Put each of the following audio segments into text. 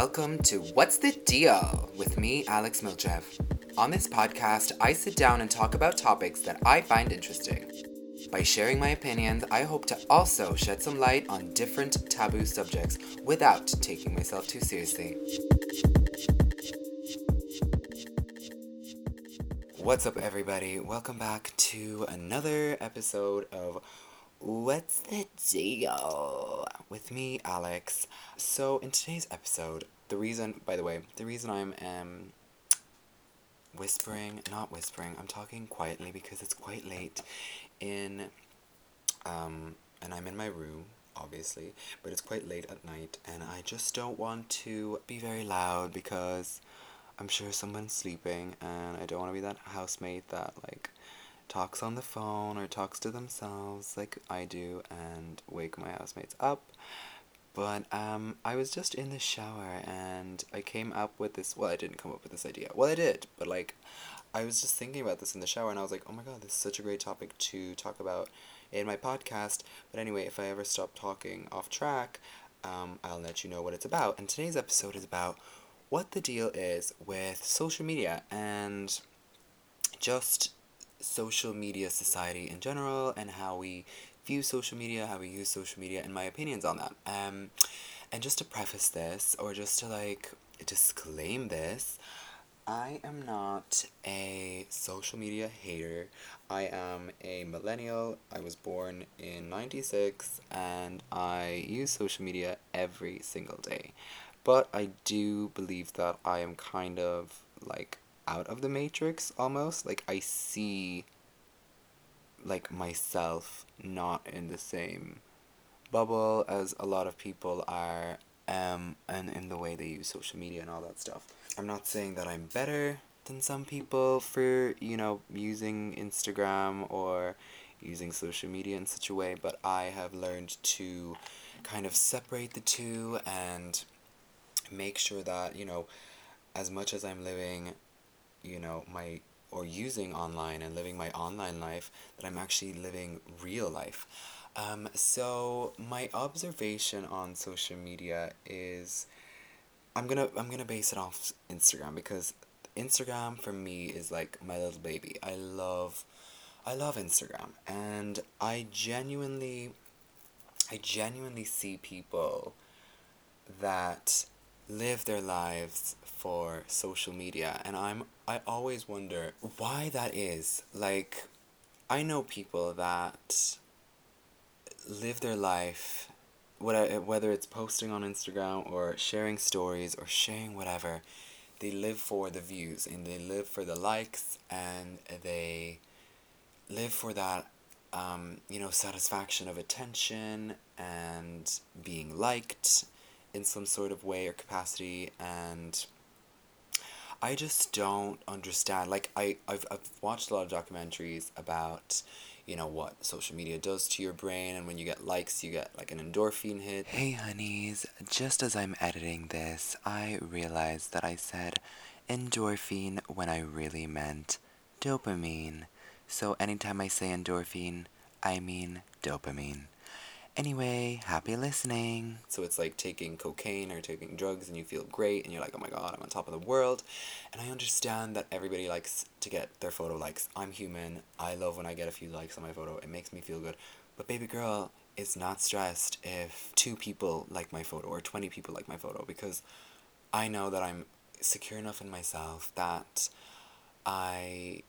Welcome to What's the Deal with me, Alex Milchev. On this podcast, I sit down and talk about topics that I find interesting. By sharing my opinions, I hope to also shed some light on different taboo subjects without taking myself too seriously. What's up, everybody? Welcome back to another episode of What's the Deal with me, Alex. So, in today's episode, the reason, by the way, the reason I'm um, whispering, not whispering, I'm talking quietly because it's quite late in, um, and I'm in my room, obviously, but it's quite late at night, and I just don't want to be very loud because I'm sure someone's sleeping, and I don't want to be that housemate that, like, talks on the phone or talks to themselves like I do and wake my housemates up. But um, I was just in the shower and I came up with this. Well, I didn't come up with this idea. Well, I did, but like, I was just thinking about this in the shower and I was like, oh my god, this is such a great topic to talk about in my podcast. But anyway, if I ever stop talking off track, um, I'll let you know what it's about. And today's episode is about what the deal is with social media and just social media society in general and how we view social media, how we use social media, and my opinions on that. Um, and just to preface this, or just to like disclaim this, I am not a social media hater. I am a millennial. I was born in 96 and I use social media every single day. But I do believe that I am kind of like out of the matrix almost. Like I see like myself not in the same bubble as a lot of people are um and in the way they use social media and all that stuff. I'm not saying that I'm better than some people for, you know, using Instagram or using social media in such a way, but I have learned to kind of separate the two and make sure that, you know, as much as I'm living you know, my or using online and living my online life that I'm actually living real life. Um, so my observation on social media is I'm gonna I'm gonna base it off Instagram because Instagram for me is like my little baby. I love I love Instagram and I genuinely I genuinely see people that live their lives for social media and I'm I always wonder why that is. Like I know people that live their life whether it's posting on Instagram or sharing stories or sharing whatever they live for the views and they live for the likes and they live for that um, you know satisfaction of attention and being liked in some sort of way or capacity and I just don't understand like I I've I've watched a lot of documentaries about you know what social media does to your brain and when you get likes you get like an endorphin hit. Hey honeys, just as I'm editing this, I realized that I said endorphin when I really meant dopamine. So anytime I say endorphin, I mean dopamine. Anyway, happy listening. So it's like taking cocaine or taking drugs and you feel great and you're like, oh my god, I'm on top of the world. And I understand that everybody likes to get their photo likes. I'm human. I love when I get a few likes on my photo. It makes me feel good. But baby girl is not stressed if two people like my photo or 20 people like my photo because I know that I'm secure enough in myself that I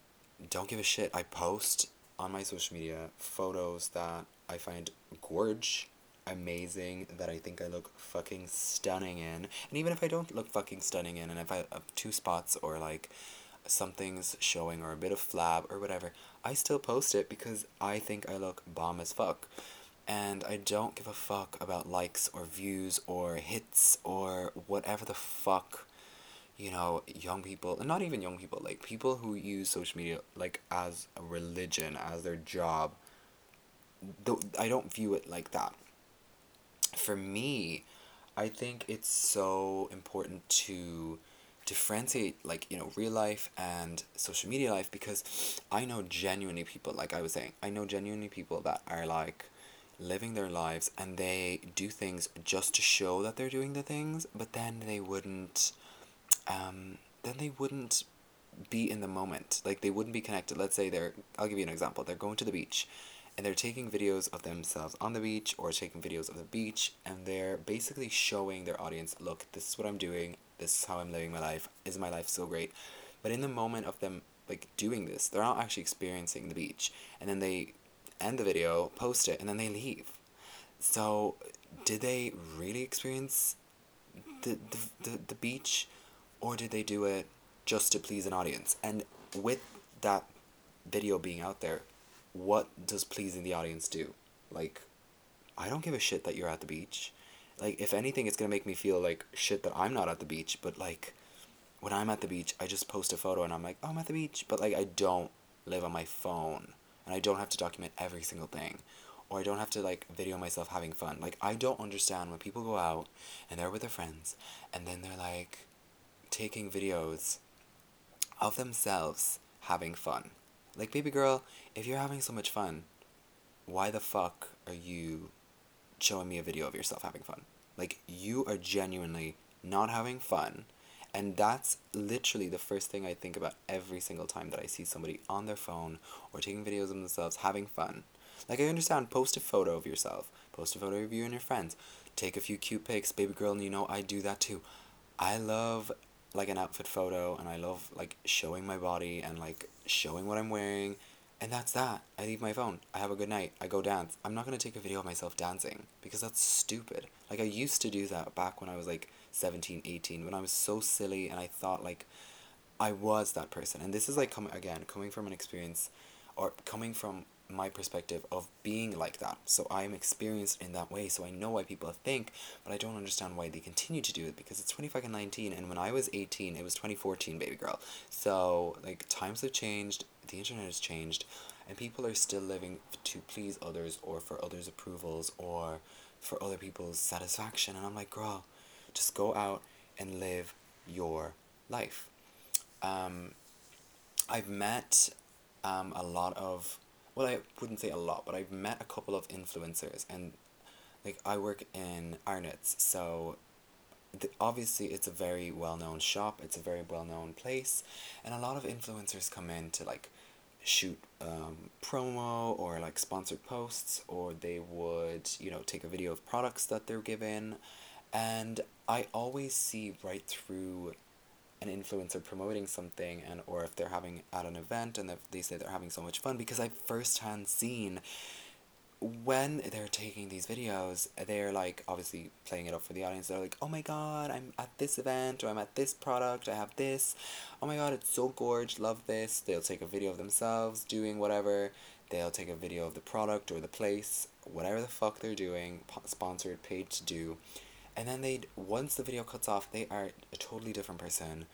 don't give a shit. I post on my social media photos that I find gorge amazing that I think I look fucking stunning in. And even if I don't look fucking stunning in, and if I have two spots or like something's showing or a bit of flab or whatever, I still post it because I think I look bomb as fuck. And I don't give a fuck about likes or views or hits or whatever the fuck, you know, young people, and not even young people, like people who use social media like as a religion, as their job I don't view it like that. For me, I think it's so important to differentiate like you know real life and social media life because I know genuinely people like I was saying I know genuinely people that are like living their lives and they do things just to show that they're doing the things, but then they wouldn't um, then they wouldn't be in the moment. Like they wouldn't be connected. Let's say they're I'll give you an example. They're going to the beach and they're taking videos of themselves on the beach or taking videos of the beach and they're basically showing their audience, look, this is what I'm doing, this is how I'm living my life. Is my life so great? But in the moment of them like doing this, they're not actually experiencing the beach. And then they end the video, post it, and then they leave. So did they really experience the, the, the, the beach or did they do it just to please an audience? And with that video being out there, what does pleasing the audience do? Like, I don't give a shit that you're at the beach. Like, if anything, it's gonna make me feel like shit that I'm not at the beach, but like, when I'm at the beach, I just post a photo and I'm like, oh, I'm at the beach, but like, I don't live on my phone and I don't have to document every single thing or I don't have to like video myself having fun. Like I don't understand when people go out and they're with their friends and then they're like taking videos of themselves having fun. Like baby girl, if you're having so much fun, why the fuck are you showing me a video of yourself having fun? Like you are genuinely not having fun. And that's literally the first thing I think about every single time that I see somebody on their phone or taking videos of themselves having fun. Like I understand, post a photo of yourself, post a photo of you and your friends, take a few cute pics, baby girl, and you know I do that too. I love like an outfit photo and I love like showing my body and like showing what I'm wearing and that's that. I leave my phone. I have a good night. I go dance. I'm not going to take a video of myself dancing because that's stupid. Like I used to do that back when I was like 17, 18 when I was so silly and I thought like I was that person. And this is like coming again, coming from an experience or coming from my perspective of being like that. So I'm experienced in that way, so I know why people think, but I don't understand why they continue to do it because it's 2019 and when I was 18, it was 2014, baby girl. So, like, times have changed, the internet has changed, and people are still living to please others or for others' approvals or for other people's satisfaction. And I'm like, girl, just go out and live your life. Um, I've met um, a lot of well, I wouldn't say a lot, but I've met a couple of influencers, and like I work in Arnott's, so obviously it's a very well known shop. It's a very well known place, and a lot of influencers come in to like shoot um, promo or like sponsored posts, or they would you know take a video of products that they're given, and I always see right through an influencer promoting something and or if they're having at an event and they say they're having so much fun because I've firsthand seen when they're taking these videos, they're like obviously playing it up for the audience. They're like, oh my god, I'm at this event or I'm at this product, I have this. Oh my god, it's so gorgeous, love this. They'll take a video of themselves doing whatever. They'll take a video of the product or the place, whatever the fuck they're doing, sponsored, paid to do and then they once the video cuts off, they are a totally different person.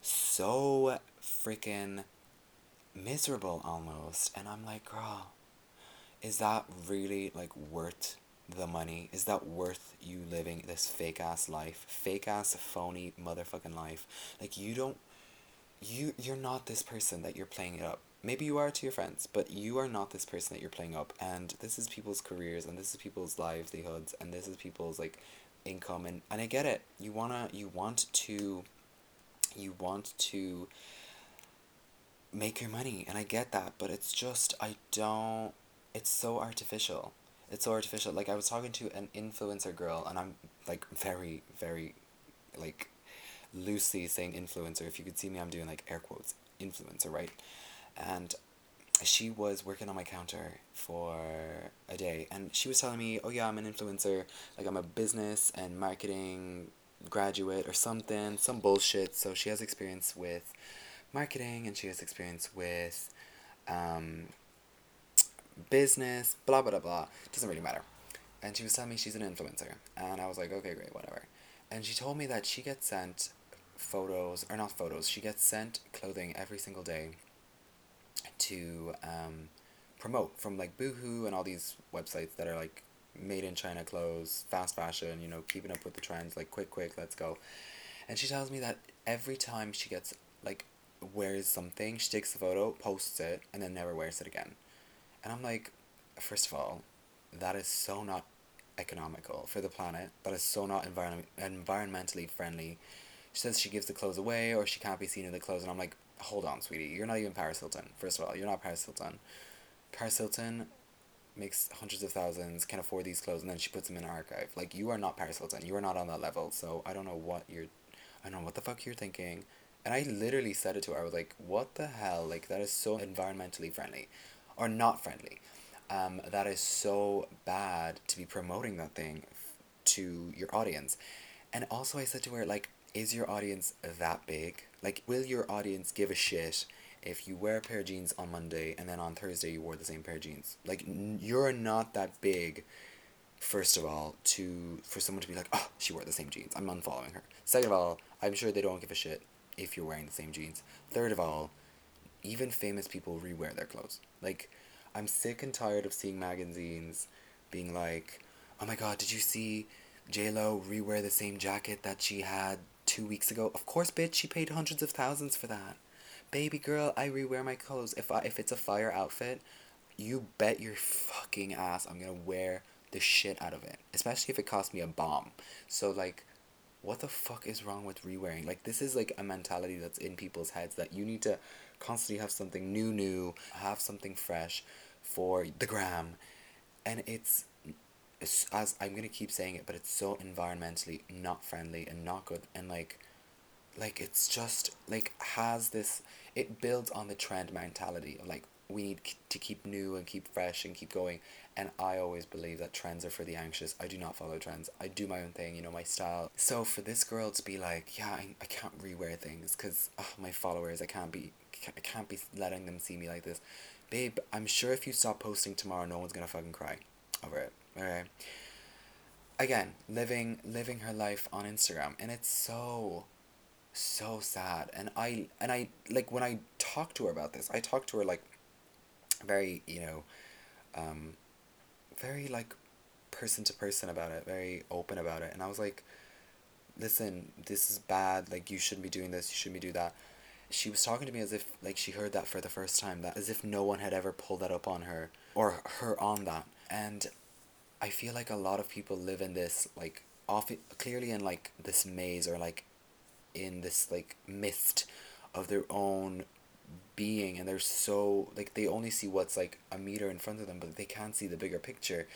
So freaking miserable almost. And I'm like, girl, is that really like worth the money? Is that worth you living this fake ass life? Fake ass phony motherfucking life. Like you don't you you're not this person that you're playing it up. Maybe you are to your friends, but you are not this person that you're playing up and this is people's careers and this is people's livelihoods and this is people's like income and, and I get it. You wanna you want to you want to make your money and I get that, but it's just I don't it's so artificial. It's so artificial. Like I was talking to an influencer girl and I'm like very, very like loosely saying influencer. If you could see me I'm doing like air quotes influencer, right? And she was working on my counter for a day and she was telling me, oh yeah, I'm an influencer, like I'm a business and marketing graduate or something, some bullshit. So she has experience with marketing and she has experience with um, business, blah, blah, blah, blah. Doesn't really matter. And she was telling me she's an influencer. And I was like, okay, great, whatever. And she told me that she gets sent photos, or not photos, she gets sent clothing every single day to um, promote from like Boohoo and all these websites that are like made in China clothes, fast fashion, you know, keeping up with the trends, like quick, quick, let's go. And she tells me that every time she gets like wears something, she takes a photo, posts it, and then never wears it again. And I'm like, first of all, that is so not economical for the planet. That is so not environment environmentally friendly. She says she gives the clothes away or she can't be seen in the clothes, and I'm like, hold on, sweetie, you're not even Paris Hilton. First of all, you're not Paris Hilton. Paris Hilton makes hundreds of thousands, can afford these clothes, and then she puts them in an archive. Like you are not Paris Hilton. You are not on that level. So I don't know what you're, I don't know what the fuck you're thinking. And I literally said it to her. I was like, what the hell? Like that is so environmentally friendly, or not friendly. Um, that is so bad to be promoting that thing to your audience. And also, I said to her, like, is your audience that big? Like, will your audience give a shit if you wear a pair of jeans on Monday and then on Thursday you wore the same pair of jeans? Like, n- you're not that big, first of all, to for someone to be like, oh, she wore the same jeans. I'm unfollowing her. Second of all, I'm sure they don't give a shit if you're wearing the same jeans. Third of all, even famous people rewear their clothes. Like, I'm sick and tired of seeing magazines being like, oh my god, did you see J-Lo rewear the same jacket that she had two weeks ago? Of course, bitch, she paid hundreds of thousands for that. Baby girl, I rewear my clothes. If I, if it's a fire outfit, you bet your fucking ass I'm gonna wear the shit out of it. Especially if it costs me a bomb. So like what the fuck is wrong with rewearing? Like this is like a mentality that's in people's heads that you need to constantly have something new new, have something fresh for the gram, and it's, as I'm gonna keep saying it, but it's so environmentally not friendly and not good, and like, like it's just like has this. It builds on the trend mentality of like we need to keep new and keep fresh and keep going. And I always believe that trends are for the anxious. I do not follow trends. I do my own thing, you know, my style. So for this girl to be like, yeah, I, I can't rewear things because oh, my followers, I can't be, I can't be letting them see me like this babe, I'm sure if you stop posting tomorrow, no one's gonna fucking cry over it. Okay. Again, living living her life on Instagram, and it's so, so sad. And I and I like when I talk to her about this, I talk to her like, very you know, um, very like, person to person about it, very open about it, and I was like, listen, this is bad. Like you shouldn't be doing this. You shouldn't be doing that she was talking to me as if like she heard that for the first time that as if no one had ever pulled that up on her or her on that and i feel like a lot of people live in this like off clearly in like this maze or like in this like mist of their own being and they're so like they only see what's like a meter in front of them but they can't see the bigger picture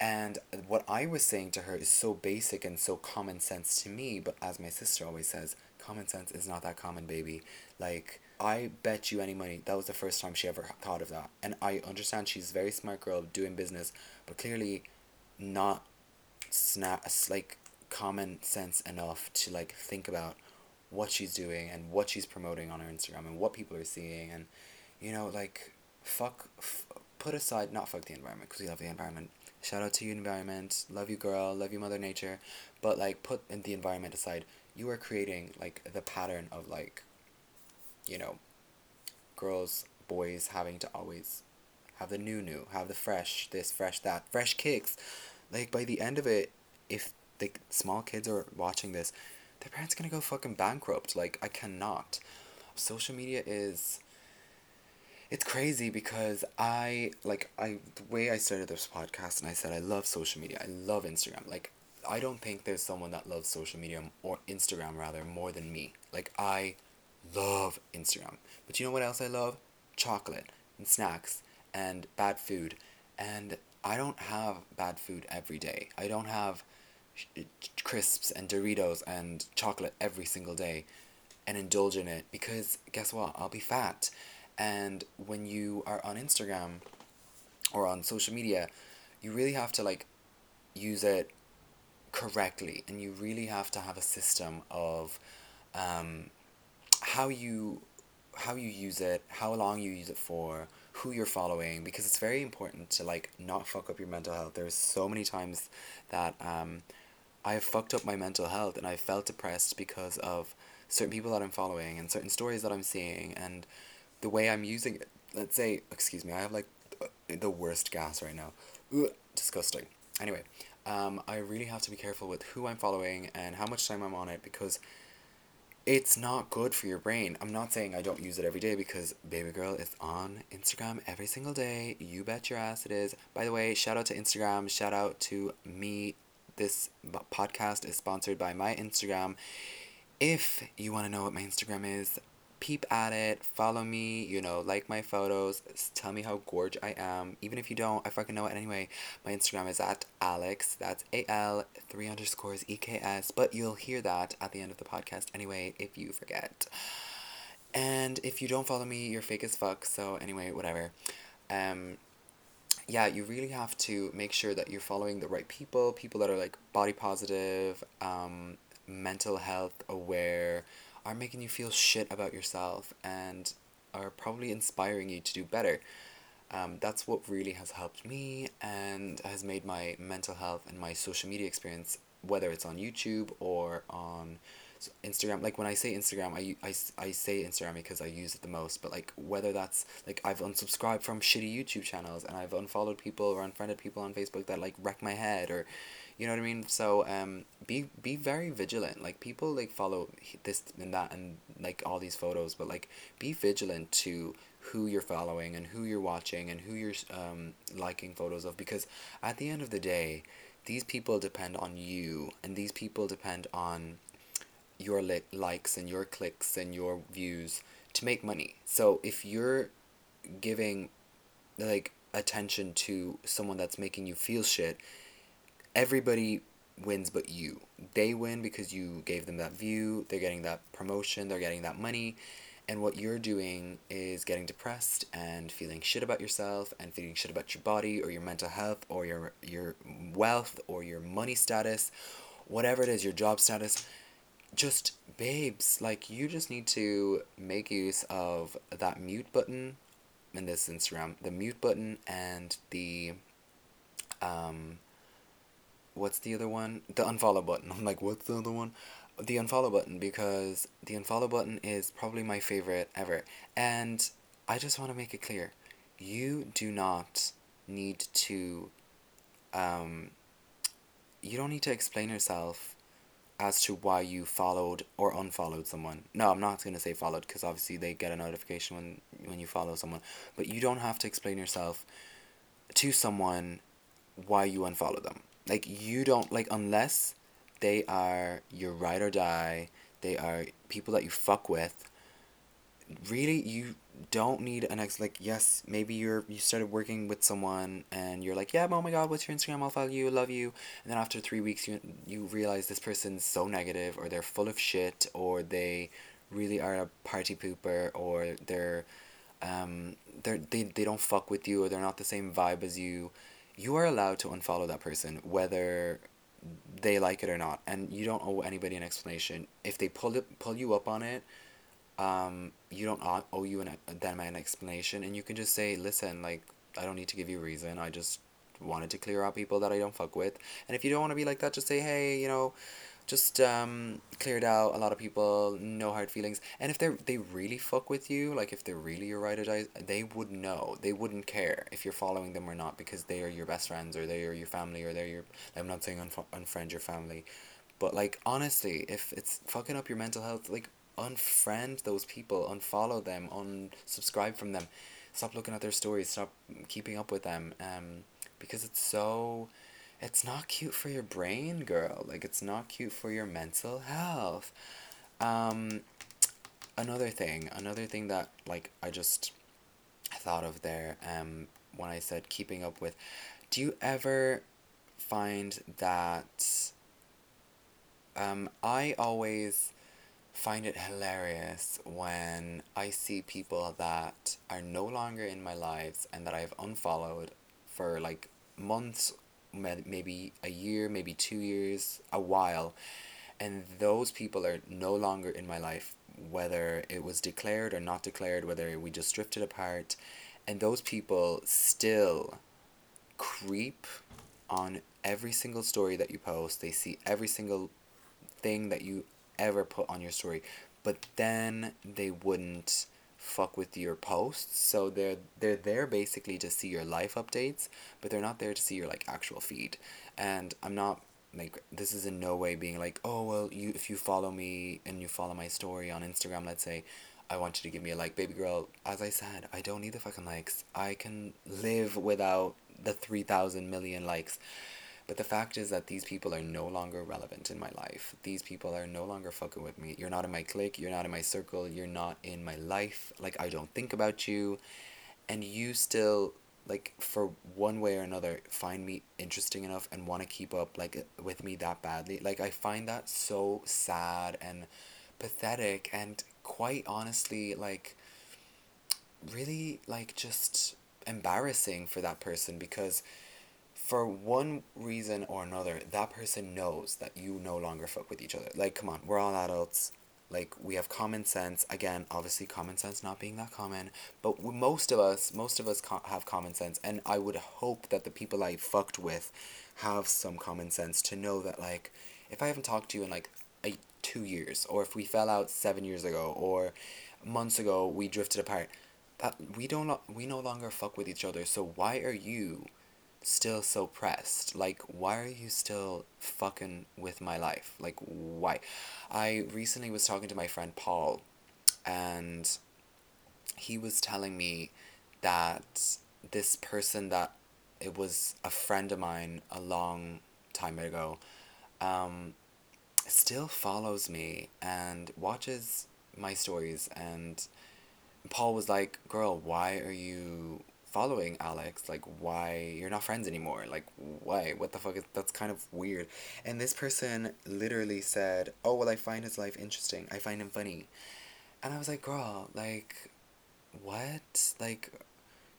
and what i was saying to her is so basic and so common sense to me but as my sister always says common sense is not that common, baby. Like, I bet you any money that was the first time she ever thought of that. And I understand she's a very smart girl doing business, but clearly not snap like common sense enough to like think about what she's doing and what she's promoting on her Instagram and what people are seeing. And you know like fuck f- put aside not fuck the environment because we love the environment. Shout out to you environment. Love you girl. Love you mother nature. But like put the environment aside. You are creating like the pattern of like you know girls boys having to always have the new new have the fresh this fresh that fresh kicks. Like by the end of it if the small kids are watching this their parents gonna go fucking bankrupt. Like i cannot. Social media is it's crazy because i like i the way i started this podcast and i said i love social media i love instagram. Like I don't think there's someone that loves social media or Instagram rather more than me. Like I love Instagram. But you know what else I love? Chocolate and snacks and bad food. And I don't have bad food every day. I don't have crisps and Doritos and chocolate every single day and indulge in it because guess what? I'll be fat. And when you are on Instagram or on social media, you really have to like use it correctly and you really have to have a system of um, how you how you use it how long you use it for who you're following because it's very important to like not fuck up your mental health. There's so many times that um, i have fucked up my mental health and i felt depressed because of certain people that i'm following and certain stories that i'm seeing and the way i'm using it. Let's say excuse me i have like the worst gas right now. Ugh, disgusting. Anyway um, I really have to be careful with who I'm following and how much time I'm on it because it's not good for your brain. I'm not saying I don't use it every day because baby girl is on Instagram every single day. You bet your ass it is. By the way, shout out to Instagram. Shout out to me. This podcast is sponsored by my Instagram. If you want to know what my Instagram is, peep at it, follow me, you know, like my photos, tell me how gorge I am. Even if you don't, I fucking know it anyway. My Instagram is at Alex, that's A L three underscores E K S, but you'll hear that at the end of the podcast anyway if you forget. And if you don't follow me, you're fake as fuck, so anyway, whatever. Um, yeah, you really have to make sure that you're following the right people, people that are like body positive, um, mental health aware, are making you feel shit about yourself and are probably inspiring you to do better. Um, that's what really has helped me and has made my mental health and my social media experience, whether it's on YouTube or on Instagram. Like when I say Instagram, I, I, I say Instagram because I use it the most, but like whether that's like I've unsubscribed from shitty YouTube channels and I've unfollowed people or unfriended people on Facebook that like wreck my head or you know what I mean? So um, be be very vigilant. Like people like follow this and that and like all these photos, but like be vigilant to who you're following and who you're watching and who you're um, liking photos of because at the end of the day, these people depend on you and these people depend on your li- likes and your clicks and your views to make money. So if you're giving like attention to someone that's making you feel shit, everybody wins but you. They win because you gave them that view, they're getting that promotion, they're getting that money. And what you're doing is getting depressed and feeling shit about yourself and feeling shit about your body or your mental health or your your wealth or your money status, whatever it is, your job status. Just babes, like you just need to make use of that mute button in this Instagram, the mute button and the um what's the other one? The unfollow button. I'm like, what's the other one? The unfollow button because the unfollow button is probably my favorite ever. And I just want to make it clear you do not need to, um, you don't need to explain yourself as to why you followed or unfollowed someone. No, I'm not going to say followed because obviously they get a notification when, when you follow someone. But you don't have to explain yourself to someone why you unfollow them. Like you don't like unless they are your ride or die, they are people that you fuck with. Really, you don't need an ex. Like yes, maybe you're you started working with someone and you're like, yeah, oh my god, what's your Instagram? I'll follow you, love you. And then after three weeks, you you realize this person's so negative, or they're full of shit, or they really are a party pooper, or they're um they're they, they don't fuck with you, or they're not the same vibe as you you are allowed to unfollow that person whether they like it or not and you don't owe anybody an explanation. If they pull it pull you up on it um, you don't owe you an, them an explanation and you can just say listen like i don't need to give you a reason. I just wanted to clear out people that i don't fuck with. And if you don't want to be like that just say hey you know just um, cleared out a lot of people, no hard feelings. And if they they really fuck with you, like if they're really your ride or die, they would know. They wouldn't care if you're following them or not because they are your best friends or they are your family or they're your. I'm not saying unf- unfriend your family, but like honestly, if it's fucking up your mental health, like unfriend those people, unfollow them, unsubscribe from them, stop looking at their stories, stop keeping up with them, um, because it's so it's not cute for your brain, girl. Like, it's not cute for your mental health. Um, another thing, another thing that, like, I just thought of there um, when I said keeping up with. Do you ever find that um, I always find it hilarious when I see people that are no longer in my lives and that I've unfollowed for like months maybe a year, maybe two years, a while, and those people are no longer in my life, whether it was declared or not declared, whether we just drifted apart, and those people still creep on every single story that you post. They see every single thing that you ever put on your story, but then they wouldn't fuck with your posts. So they're they're there basically to see your life updates, but they're not there to see your like actual feed. And I'm not like this is in no way being like oh well you if you follow me and you follow my story on instagram let's say i want you to give me a like baby girl as i said i don't need the fucking likes i can live without the 3000 million likes but the fact is that these people are no longer relevant in my life. These people are no longer fucking with me. You're not in my clique, you're not in my circle, you're not in my life. Like, I don't think about you. And you still, like, for one way or another, find me interesting enough and want to keep up, like, with me that badly. Like, I find that so sad and pathetic and quite honestly, like, really, like, just embarrassing for that person because for one reason or another, that person knows that you no longer fuck with each other. Like, come on, we're all adults. Like, we have common sense. Again, obviously, common sense not being that common, but most of us, most of us have common sense, and I would hope that the people I fucked with have some common sense to know that, like, if I haven't talked to you in like a two years, or if we fell out seven years ago, or months ago we drifted apart, that we don't we no longer fuck with each other. So why are you? Still so pressed? Like, why are you still fucking with my life? Like, why? I recently was talking to my friend Paul, and he was telling me that this person that it was a friend of mine a long time ago um, still follows me and watches my stories and paul was like girl why are you following Alex. Like, why you're not friends anymore? Like, why? What the fuck is that's kind of weird. And this person literally said, "Oh well, I find his life interesting. I find him funny," and I was like, "Girl, like, what? Like."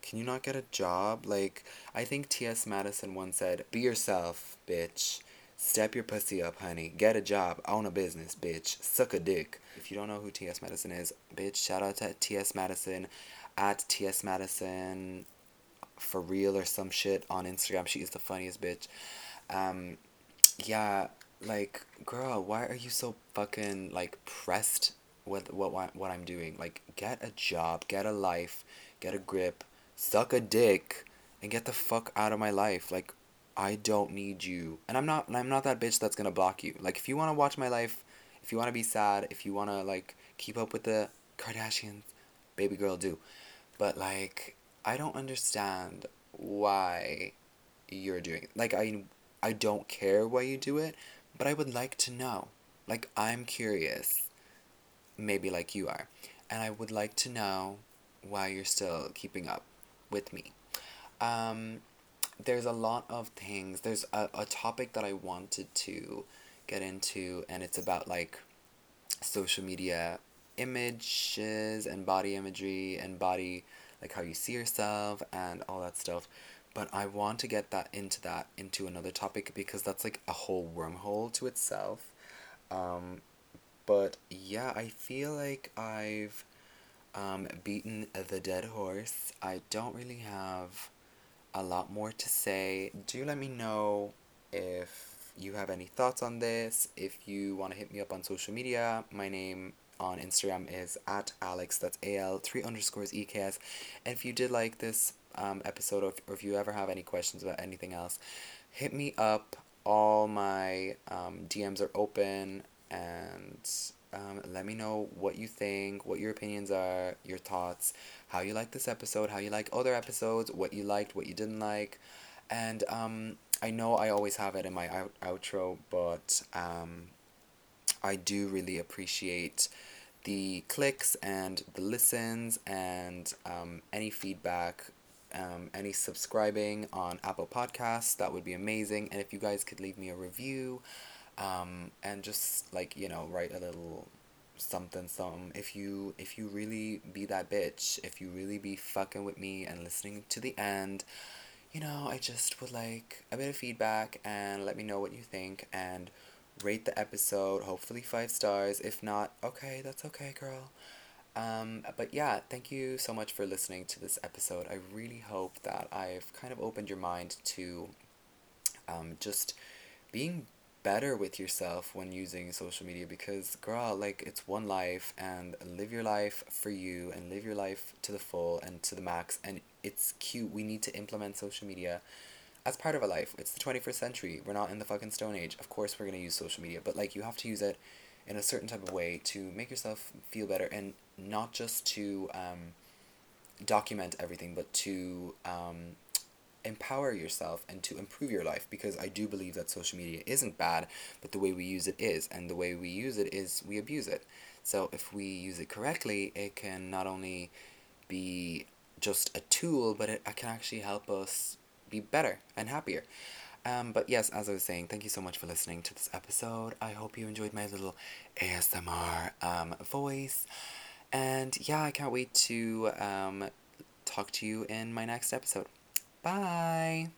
Can you not get a job? Like, I think T.S. Madison once said, Be yourself, bitch. Step your pussy up, honey. Get a job. Own a business, bitch. Suck a dick. If you don't know who T.S. Madison is, bitch, shout out to T.S. Madison at TS Madison for real or some shit on Instagram. She is the funniest bitch. Um, yeah, like girl, why are you so fucking like pressed with what what, what I'm doing? Like get a job, get a life, get a grip, suck a dick, and get the fuck out of my life. Like I don't need you. And I'm not I'm not that bitch that's gonna block you. Like if you wanna watch my life, if you wanna be sad, if you wanna like keep up with the Kardashians, baby girl do. But like I don't understand why you're doing it. Like I I don't care why you do it, but I would like to know. Like I'm curious. Maybe like you are. And I would like to know why you're still keeping up with me. Um there's a lot of things. There's a, a topic that I wanted to get into and it's about like social media images and body imagery and body like how you see yourself and all that stuff. But i want to get that into that into another topic because that's like a whole wormhole to itself. Um, but yeah i feel like i've um, beaten the dead horse. I don't really have a lot more to say. Do let me know if you have any thoughts on this. If you want to hit me up on social media my name on Instagram is at Alex, that's AL, three underscores EKS. And if you did like this um, episode, or if, or if you ever have any questions about anything else, hit me up. All my um, DMs are open, and um, let me know what you think, what your opinions are, your thoughts, how you like this episode, how you like other episodes, what you liked, what you didn't like. And um, I know I always have it in my out- outro, but um, I do really appreciate the clicks and the listens and um, any feedback, um, any subscribing on Apple Podcasts. That would be amazing. And if you guys could leave me a review um, and just like, you know, write a little something some if you if you really be that bitch if you really be fucking with me and listening to the end you know i just would like a bit of feedback and let me know what you think and rate the episode, hopefully five stars. If not, okay, that's okay, girl. Um, but yeah, thank you so much for listening to this episode. I really hope that I've kind of opened your mind to um, just being better with yourself when using social media because, girl, like, it's one life and live your life for you and live your life to the full and to the max. And it's cute. We need to implement social media as part of our life. It's the 21st century. We're not in the fucking Stone Age. Of course, we're going to use social media, but like you have to use it in a certain type of way to make yourself feel better and not just to um, document everything, but to um, empower yourself and to improve your life because I do believe that social media isn't bad, but the way we use it is, and the way we use it is we abuse it. So if we use it correctly, it can not only be just a tool, but it can actually help us be better and happier. Um, but yes, as I was saying, thank you so much for listening to this episode. I hope you enjoyed my little ASMR um, voice. And yeah, I can't wait to um, talk to you in my next episode. Bye.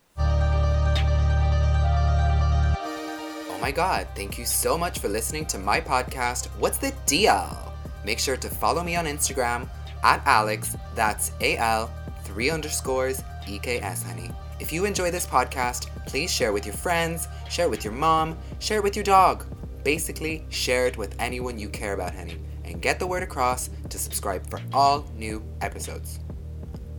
Oh my god, thank you so much for listening to my podcast, What's the Deal? Make sure to follow me on Instagram at Alex, that's A L, three underscores, E K S, honey. If you enjoy this podcast, please share with your friends, share it with your mom, share it with your dog. Basically, share it with anyone you care about, honey, and get the word across to subscribe for all new episodes.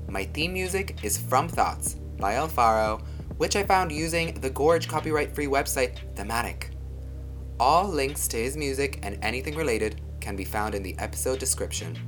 My theme music is From Thoughts by Alpharo, which I found using the Gorge copyright free website Thematic. All links to his music and anything related can be found in the episode description.